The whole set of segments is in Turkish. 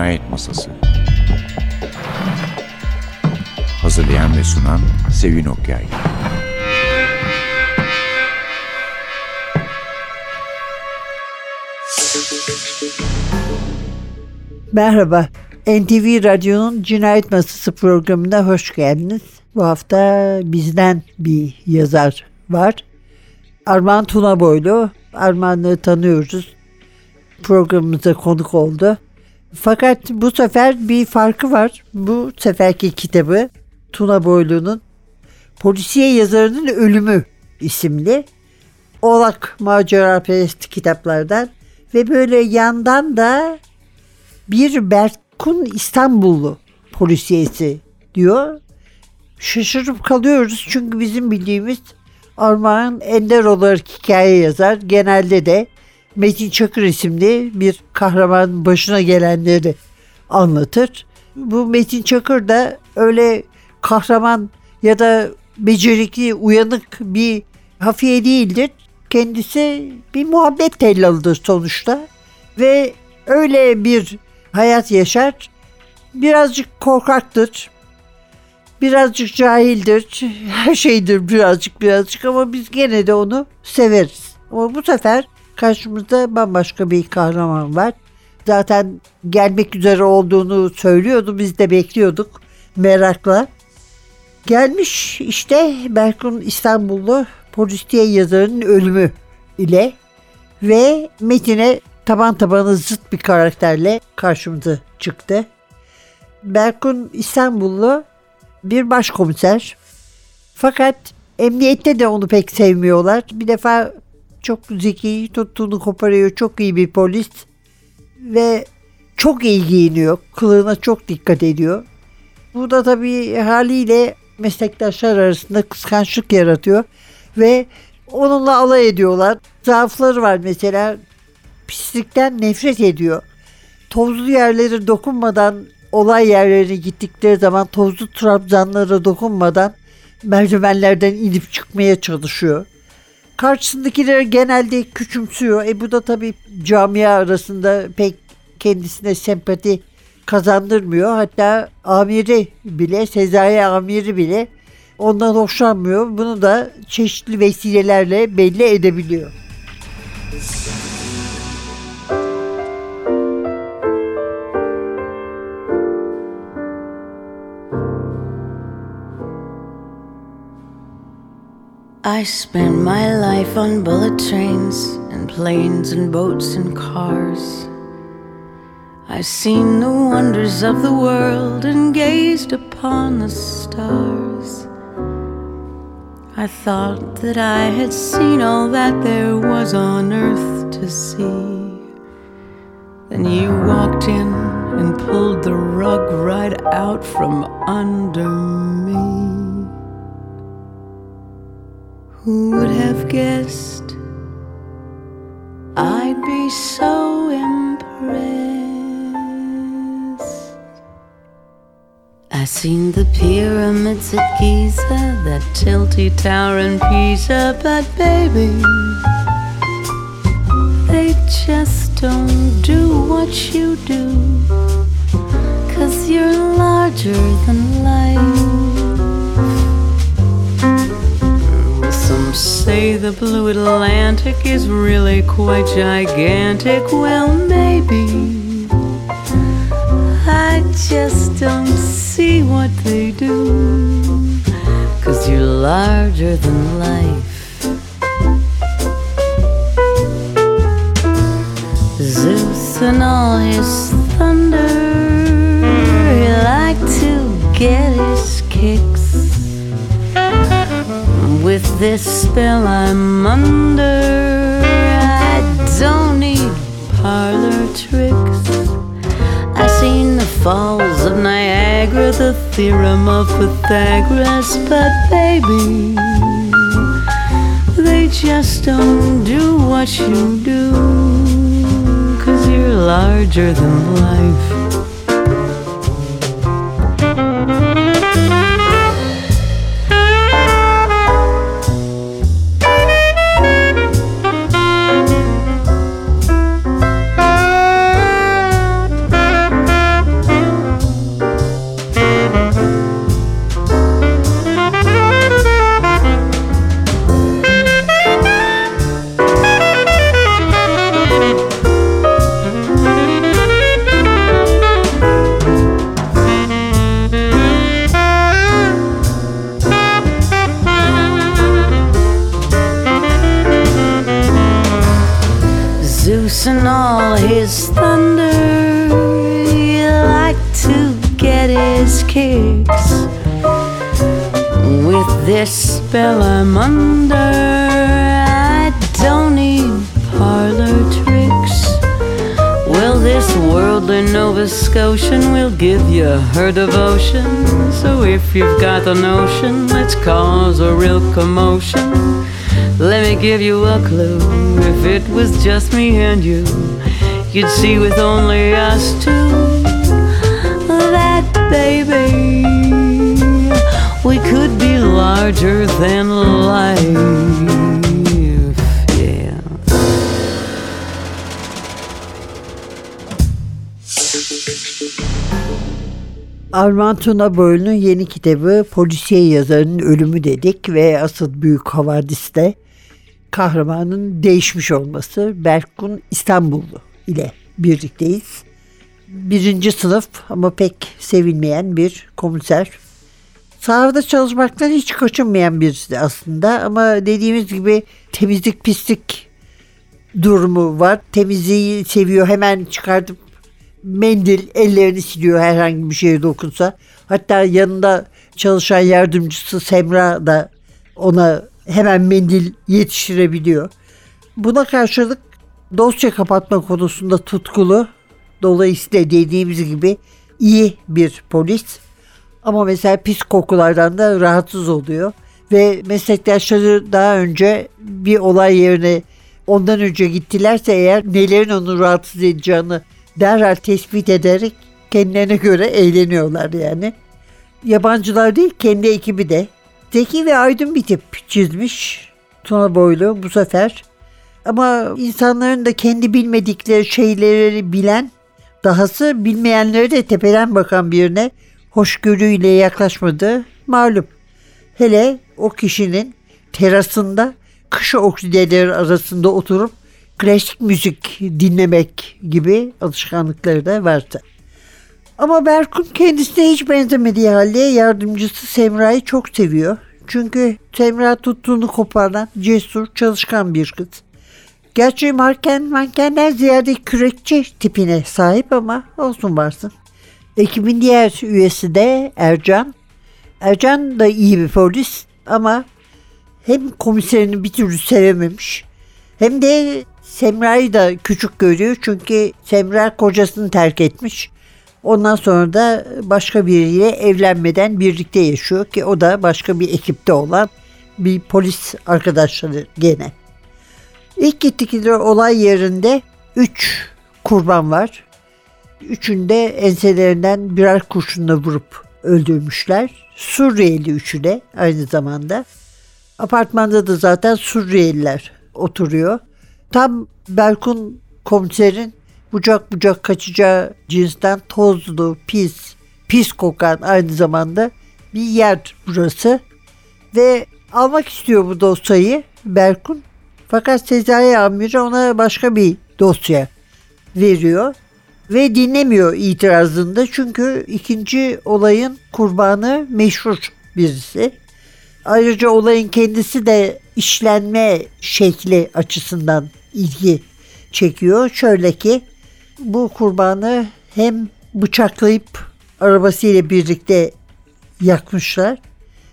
Cinayet Masası Hazırlayan ve sunan Sevin Okyay Merhaba, NTV Radyo'nun Cinayet Masası programına hoş geldiniz. Bu hafta bizden bir yazar var. Armağan Tunaboylu. Armağan'ı tanıyoruz. Programımıza konuk oldu. Fakat bu sefer bir farkı var. Bu seferki kitabı Tuna Boylu'nun Polisiye Yazarının Ölümü isimli Oğlak Macera Perest kitaplardan ve böyle yandan da bir Berkun İstanbullu polisiyesi diyor. Şaşırıp kalıyoruz çünkü bizim bildiğimiz Armağan Ender olarak hikaye yazar. Genelde de Metin Çakır isimli bir kahraman başına gelenleri anlatır. Bu Metin Çakır da öyle kahraman ya da becerikli, uyanık bir hafiye değildir. Kendisi bir muhabbet tellalıdır sonuçta ve öyle bir hayat yaşar. Birazcık korkaktır. Birazcık cahildir. Her şeydir birazcık birazcık ama biz gene de onu severiz. Ama bu sefer karşımızda bambaşka bir kahraman var. Zaten gelmek üzere olduğunu söylüyordu. Biz de bekliyorduk merakla. Gelmiş işte Berkun İstanbullu polisiye yazarının ölümü ile ve Metin'e taban tabana zıt bir karakterle karşımıza çıktı. Berkun İstanbullu bir başkomiser. Fakat emniyette de onu pek sevmiyorlar. Bir defa çok zeki, tuttuğunu koparıyor. Çok iyi bir polis ve çok iyi giyiniyor. Kılığına çok dikkat ediyor. Bu da tabii haliyle meslektaşlar arasında kıskançlık yaratıyor ve onunla alay ediyorlar. Zaafları var mesela pislikten nefret ediyor. Tozlu yerleri dokunmadan olay yerlerine gittikleri zaman tozlu trabzanlara dokunmadan merdivenlerden inip çıkmaya çalışıyor. Karşısındakileri genelde küçümsüyor. E bu da tabii camia arasında pek kendisine sempati kazandırmıyor. Hatta amiri bile, Sezai amiri bile ondan hoşlanmıyor. Bunu da çeşitli vesilelerle belli edebiliyor. I spent my life on bullet trains and planes and boats and cars. I've seen the wonders of the world and gazed upon the stars. I thought that I had seen all that there was on earth to see. Then you walked in and pulled the rug right out from under me. Who would have guessed I'd be so impressed? I seen the pyramids at Giza, that tilty tower in Pisa, but baby, they just don't do what you do. Cause you're larger than life. Some say the blue Atlantic is really quite gigantic. Well, maybe I just don't see what they do. Cause you're larger than life. Zeus and all his thunder, he like to get his this spell I'm under, I don't need parlor tricks. I seen the falls of Niagara, the theorem of Pythagoras, but baby, they just don't do what you do, cause you're larger than life. This spell I'm under, I don't need parlor tricks. Well, this worldly Nova Scotian will give you her devotion. So if you've got the notion, let's cause a real commotion. Let me give you a clue. If it was just me and you, you'd see with only us two we could be larger than life. Yeah. Armand Tuna Boylu'nun yeni kitabı polisiye yazarının ölümü dedik ve asıl büyük havadiste kahramanın değişmiş olması Berkun İstanbullu ile birlikteyiz. Birinci sınıf ama pek sevilmeyen bir komiser. Sahada çalışmaktan hiç kaçınmayan birisi aslında ama dediğimiz gibi temizlik pislik durumu var. Temizliği seviyor hemen çıkartıp mendil ellerini siliyor herhangi bir şeye dokunsa. Hatta yanında çalışan yardımcısı Semra da ona hemen mendil yetiştirebiliyor. Buna karşılık dosya kapatma konusunda tutkulu. Dolayısıyla dediğimiz gibi iyi bir polis. Ama mesela pis kokulardan da rahatsız oluyor. Ve meslektaşları daha önce bir olay yerine ondan önce gittilerse eğer nelerin onu rahatsız edeceğini derhal tespit ederek kendilerine göre eğleniyorlar yani. Yabancılar değil kendi ekibi de. Zeki ve aydın bir tip çizmiş Tuna Boylu bu sefer. Ama insanların da kendi bilmedikleri şeyleri bilen, dahası bilmeyenleri de tepeden bakan birine hoşgörüyle yaklaşmadığı malum. Hele o kişinin terasında kış oksideleri arasında oturup klasik müzik dinlemek gibi alışkanlıkları da vardı. Ama Berkun kendisine hiç benzemediği halde yardımcısı Semra'yı çok seviyor. Çünkü Semra tuttuğunu koparan cesur, çalışkan bir kız. Gerçi manken, mankenden ziyade kürekçi tipine sahip ama olsun varsın. Ekibin diğer üyesi de Ercan. Ercan da iyi bir polis ama hem komiserini bir türlü sevememiş hem de Semra'yı da küçük görüyor çünkü Semra kocasını terk etmiş. Ondan sonra da başka biriyle evlenmeden birlikte yaşıyor ki o da başka bir ekipte olan bir polis arkadaşları gene. İlk gittikleri olay yerinde 3 kurban var. Üçünde enselerinden birer kurşunla vurup öldürmüşler. Suriyeli üçü de aynı zamanda. Apartmanda da zaten Suriyeliler oturuyor. Tam Berkun komiserin bucak bucak kaçacağı cinsten tozlu, pis, pis kokan aynı zamanda bir yer burası. Ve almak istiyor bu dosyayı Berkun. Fakat Sezai amiri ona başka bir dosya veriyor. Ve dinlemiyor itirazında çünkü ikinci olayın kurbanı meşhur birisi. Ayrıca olayın kendisi de işlenme şekli açısından ilgi çekiyor. Şöyle ki bu kurbanı hem bıçaklayıp arabasıyla birlikte yakmışlar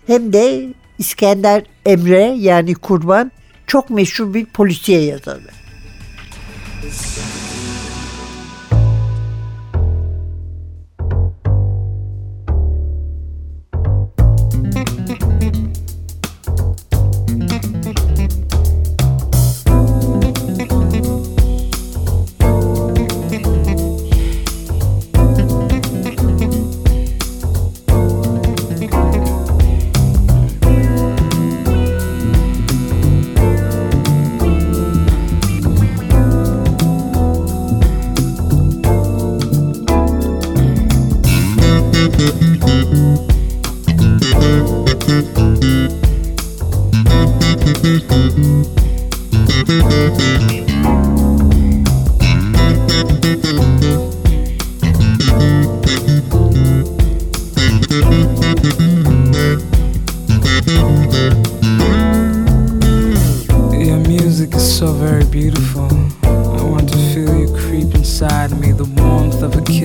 hem de İskender Emre yani kurban çok meşhur bir polisiye yazarı.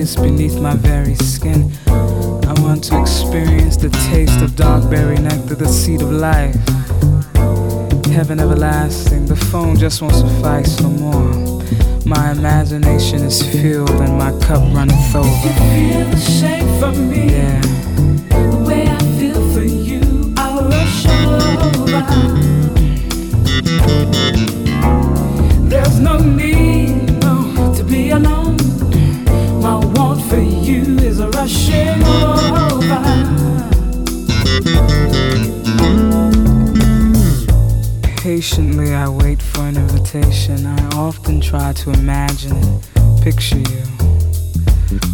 My very skin. I want to experience the taste of dark berry nectar, the seed of life. Heaven everlasting, the phone just won't suffice no more. My imagination is filled and my cup runneth over. You feel the shame from me, Yeah, the way I feel for you, I'll rush over. Patiently I wait for an invitation. I often try to imagine and picture you.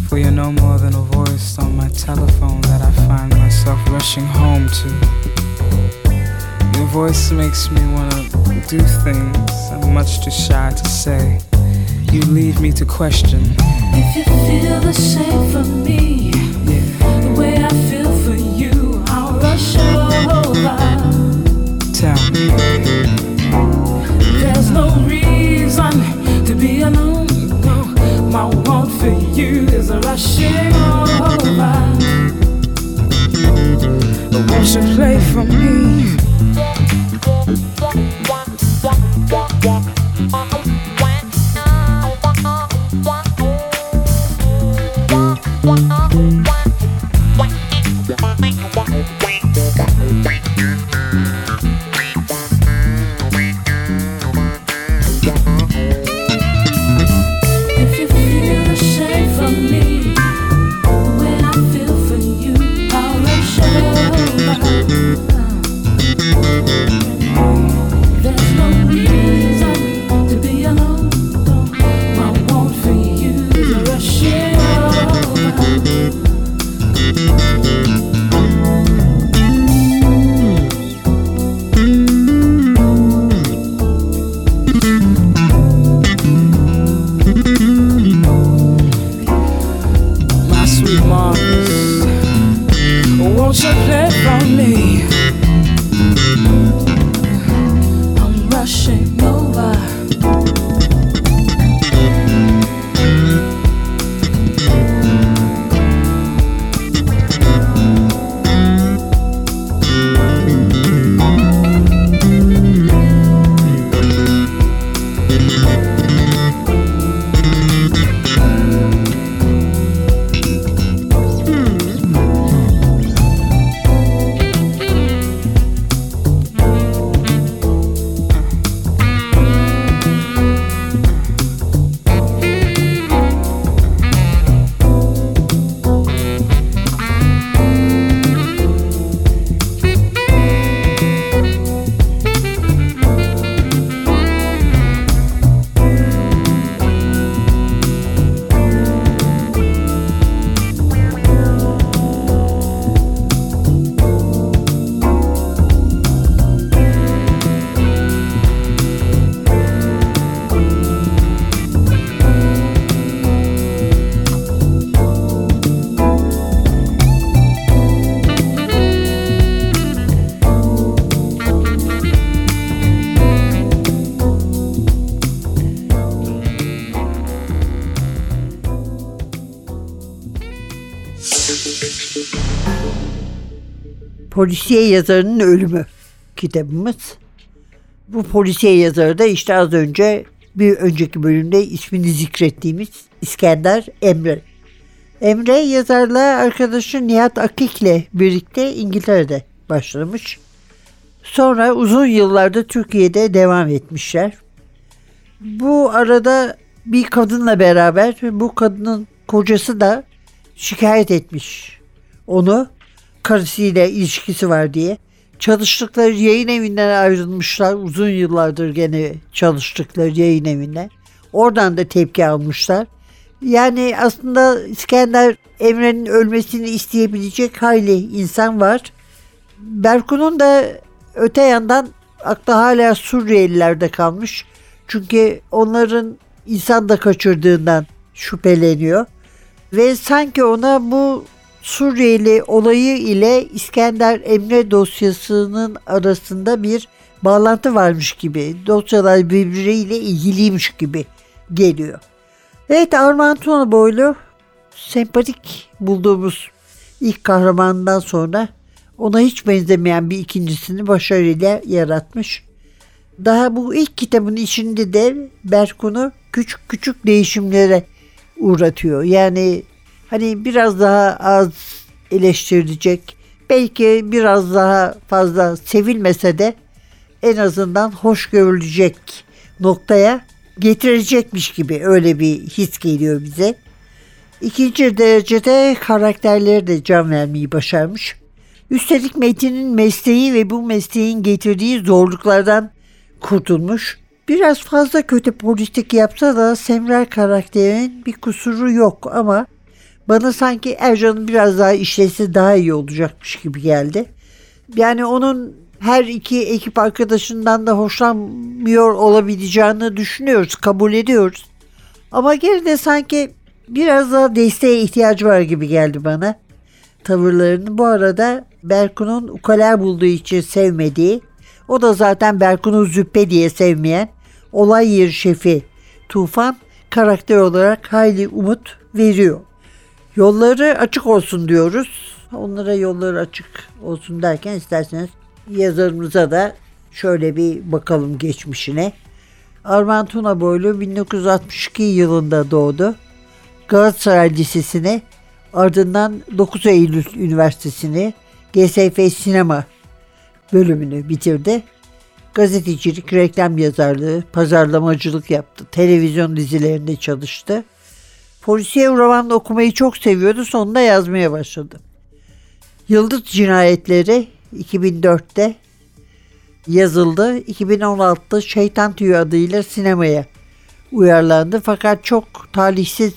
For you're no more than a voice on my telephone that I find myself rushing home to. Your voice makes me wanna do things I'm much too shy to say. You leave me to question. If you feel the same for me, Yeah, the way I feel for you, I'll rush over. tell me. There's no reason to be alone. No, my want for you is a rushing over. Won't you play for me? Polisiye yazarının ölümü kitabımız. Bu polisiye yazarı da işte az önce bir önceki bölümde ismini zikrettiğimiz İskender Emre. Emre yazarlığa arkadaşı Nihat Akik'le birlikte İngiltere'de başlamış. Sonra uzun yıllarda Türkiye'de devam etmişler. Bu arada bir kadınla beraber bu kadının kocası da şikayet etmiş onu karısıyla ilişkisi var diye. Çalıştıkları yayın evinden ayrılmışlar. Uzun yıllardır gene çalıştıkları yayın evinden. Oradan da tepki almışlar. Yani aslında İskender Emre'nin ölmesini isteyebilecek hayli insan var. Berkun'un da öte yandan aklı hala Suriyelilerde kalmış. Çünkü onların insan da kaçırdığından şüpheleniyor. Ve sanki ona bu Suriyeli olayı ile İskender Emre dosyasının arasında bir bağlantı varmış gibi. Dosyalar birbiriyle ilgiliymiş gibi geliyor. Evet Armağan Tuna boylu sempatik bulduğumuz ilk kahramanından sonra ona hiç benzemeyen bir ikincisini başarıyla yaratmış. Daha bu ilk kitabın içinde de Berkun'u küçük küçük değişimlere uğratıyor. Yani hani biraz daha az eleştirilecek, belki biraz daha fazla sevilmese de en azından hoş görülecek noktaya getirecekmiş gibi öyle bir his geliyor bize. İkinci derecede karakterlere de can vermeyi başarmış. Üstelik Metin'in mesleği ve bu mesleğin getirdiği zorluklardan kurtulmuş. Biraz fazla kötü politik yapsa da Semra karakterinin bir kusuru yok ama bana sanki Ercan'ın biraz daha işlesi daha iyi olacakmış gibi geldi. Yani onun her iki ekip arkadaşından da hoşlanmıyor olabileceğini düşünüyoruz, kabul ediyoruz. Ama geri de sanki biraz daha desteğe ihtiyacı var gibi geldi bana tavırlarını. Bu arada Berkun'un ukala bulduğu için sevmediği, o da zaten Berkun'u züppe diye sevmeyen olay yeri şefi Tufan karakter olarak hayli umut veriyor. Yolları açık olsun diyoruz. Onlara yolları açık olsun derken isterseniz yazarımıza da şöyle bir bakalım geçmişine. Arman Tuna Boylu 1962 yılında doğdu. Galatasaray Lisesi'ne ardından 9 Eylül Üniversitesi'ni GSF Sinema bölümünü bitirdi. Gazetecilik, reklam yazarlığı, pazarlamacılık yaptı. Televizyon dizilerinde çalıştı. Polisiye roman okumayı çok seviyordu. Sonunda yazmaya başladı. Yıldız Cinayetleri 2004'te yazıldı. 2016'da Şeytan Tüyü adıyla sinemaya uyarlandı. Fakat çok talihsiz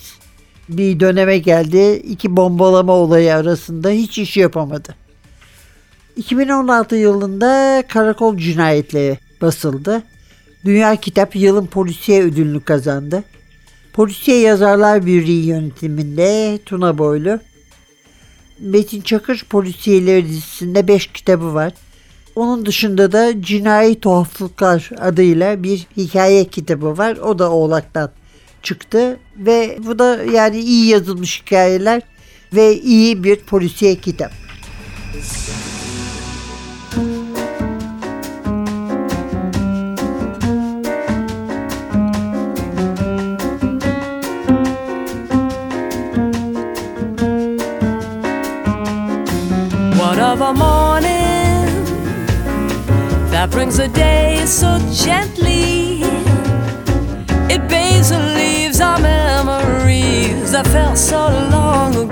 bir döneme geldi. İki bombalama olayı arasında hiç iş yapamadı. 2016 yılında Karakol Cinayetleri basıldı. Dünya Kitap Yılın Polisiye ödülünü kazandı. Polisiye Yazarlar Birliği yönetiminde Tuna Boylu. Metin Çakır Polisiyeleri dizisinde 5 kitabı var. Onun dışında da Cinayi Tuhaflıklar adıyla bir hikaye kitabı var. O da Oğlak'tan çıktı ve bu da yani iyi yazılmış hikayeler ve iyi bir polisiye kitap. Of a morning that brings the day so gently? It bathes and leaves our memories that felt so long ago.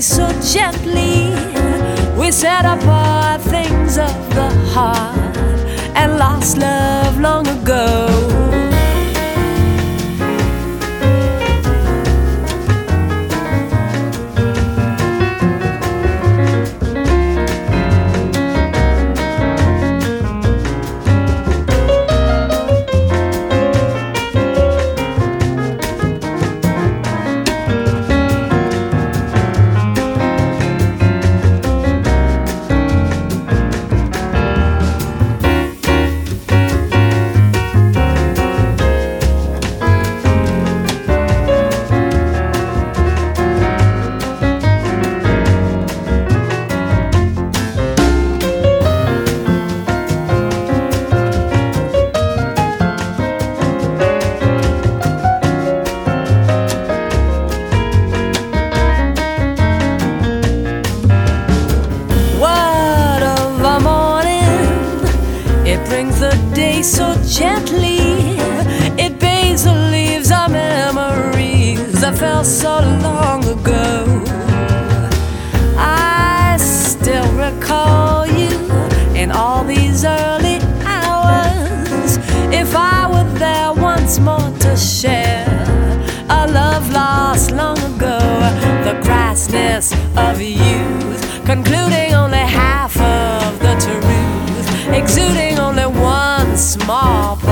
So gently. We set apart things of the heart and lost love long ago.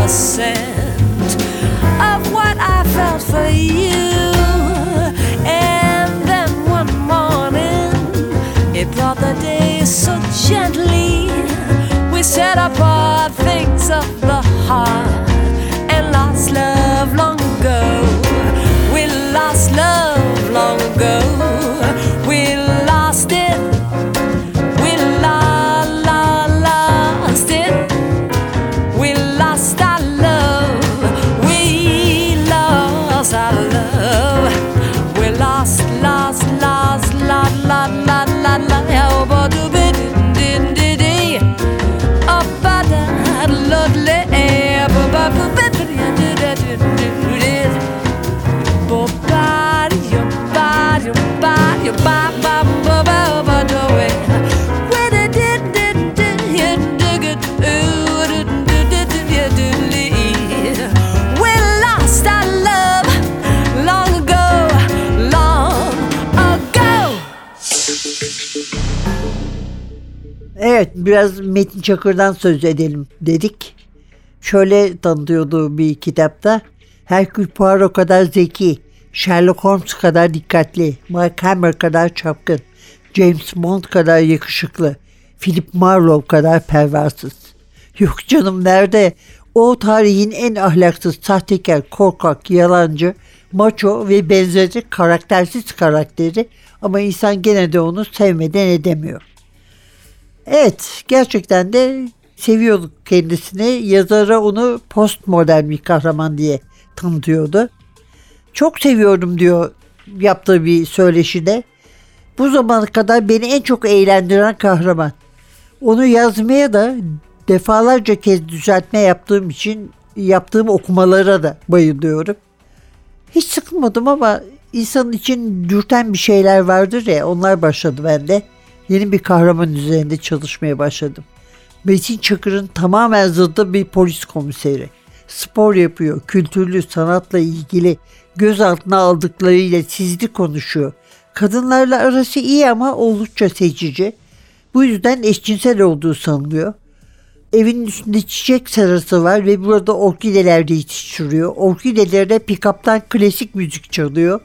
scent of what I felt for you. And then one morning, it brought the day so gently. We set apart things of the heart and lost love long ago. We lost love. Evet biraz Metin Çakır'dan söz edelim dedik. Şöyle tanıtıyordu bir kitapta. Herkül Poirot kadar zeki, Sherlock Holmes kadar dikkatli, Mark Hammer kadar çapkın, James Bond kadar yakışıklı, Philip Marlowe kadar pervasız. Yok canım nerede? O tarihin en ahlaksız, sahtekar, korkak, yalancı, maço ve benzeri karaktersiz karakteri ama insan gene de onu sevmeden edemiyor. Evet gerçekten de seviyorduk kendisini. Yazara onu postmodern bir kahraman diye tanıtıyordu. Çok seviyorum diyor yaptığı bir söyleşide. Bu zamana kadar beni en çok eğlendiren kahraman. Onu yazmaya da defalarca kez düzeltme yaptığım için yaptığım okumalara da bayılıyorum. Hiç sıkılmadım ama insanın için dürten bir şeyler vardır ya onlar başladı bende. Yeni bir kahraman üzerinde çalışmaya başladım. Metin Çakır'ın tamamen zıddı bir polis komiseri. Spor yapıyor, kültürlü, sanatla ilgili gözaltına aldıklarıyla sizli konuşuyor. Kadınlarla arası iyi ama oldukça seçici. Bu yüzden eşcinsel olduğu sanılıyor. Evinin üstünde çiçek sarısı var ve burada orkideler de yetiştiriyor. Orkidelerde pick-up'tan klasik müzik çalıyor.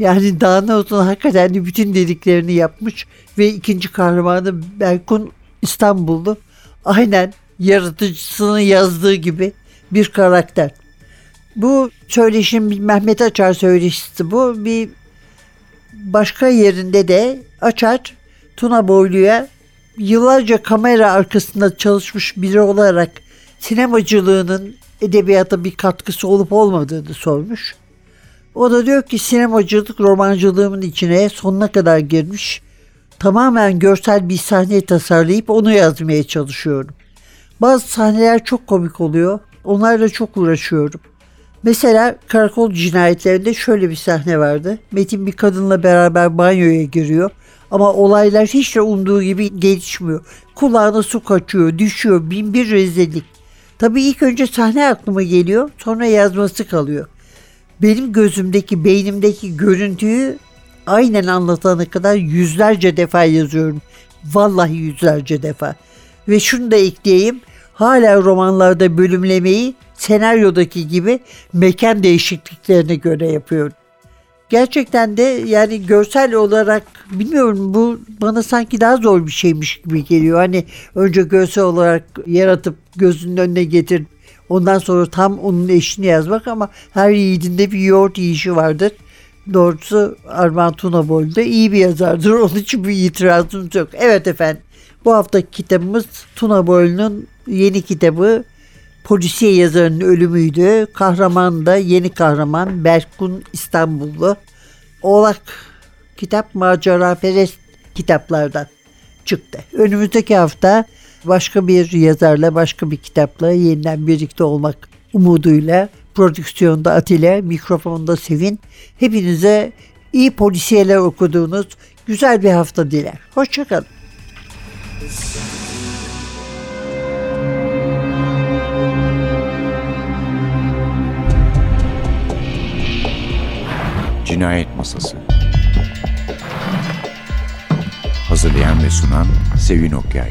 Yani olsun hakikaten de bütün dediklerini yapmış ve ikinci kahramanı Berkun İstanbullu aynen yaratıcısının yazdığı gibi bir karakter. Bu söyleşim bir Mehmet Açar söyleşisi bu. Bir başka yerinde de Açar Tuna Boylu'ya yıllarca kamera arkasında çalışmış biri olarak sinemacılığının edebiyata bir katkısı olup olmadığını sormuş. O da diyor ki sinemacılık romancılığımın içine sonuna kadar girmiş. Tamamen görsel bir sahne tasarlayıp onu yazmaya çalışıyorum. Bazı sahneler çok komik oluyor. Onlarla çok uğraşıyorum. Mesela karakol cinayetlerinde şöyle bir sahne vardı. Metin bir kadınla beraber banyoya giriyor. Ama olaylar hiç de umduğu gibi gelişmiyor. Kulağına su kaçıyor, düşüyor, bin bir rezillik. Tabii ilk önce sahne aklıma geliyor, sonra yazması kalıyor benim gözümdeki, beynimdeki görüntüyü aynen anlatana kadar yüzlerce defa yazıyorum. Vallahi yüzlerce defa. Ve şunu da ekleyeyim. Hala romanlarda bölümlemeyi senaryodaki gibi mekan değişikliklerine göre yapıyorum. Gerçekten de yani görsel olarak bilmiyorum bu bana sanki daha zor bir şeymiş gibi geliyor. Hani önce görsel olarak yaratıp gözünün önüne getir Ondan sonra tam onun eşini yazmak ama her yiğidinde bir yoğurt yiyişi vardır. Doğrusu Armağan Tunaboğlu da iyi bir yazardır. Onun için bir itirazımız yok. Evet efendim. Bu haftaki kitabımız Tuna Boylu'nun yeni kitabı polisiye yazarının ölümüydü. Kahraman da yeni kahraman Berkun İstanbullu. Oğlak kitap macera perest kitaplardan çıktı. Önümüzdeki hafta başka bir yazarla başka bir kitapla yeniden birlikte olmak umuduyla prodüksiyonda Atilla, mikrofonda Sevin. Hepinize iyi polisiyeler okuduğunuz güzel bir hafta diler. Hoşçakalın. Cinayet Masası Hazırlayan ve sunan Sevin Okyay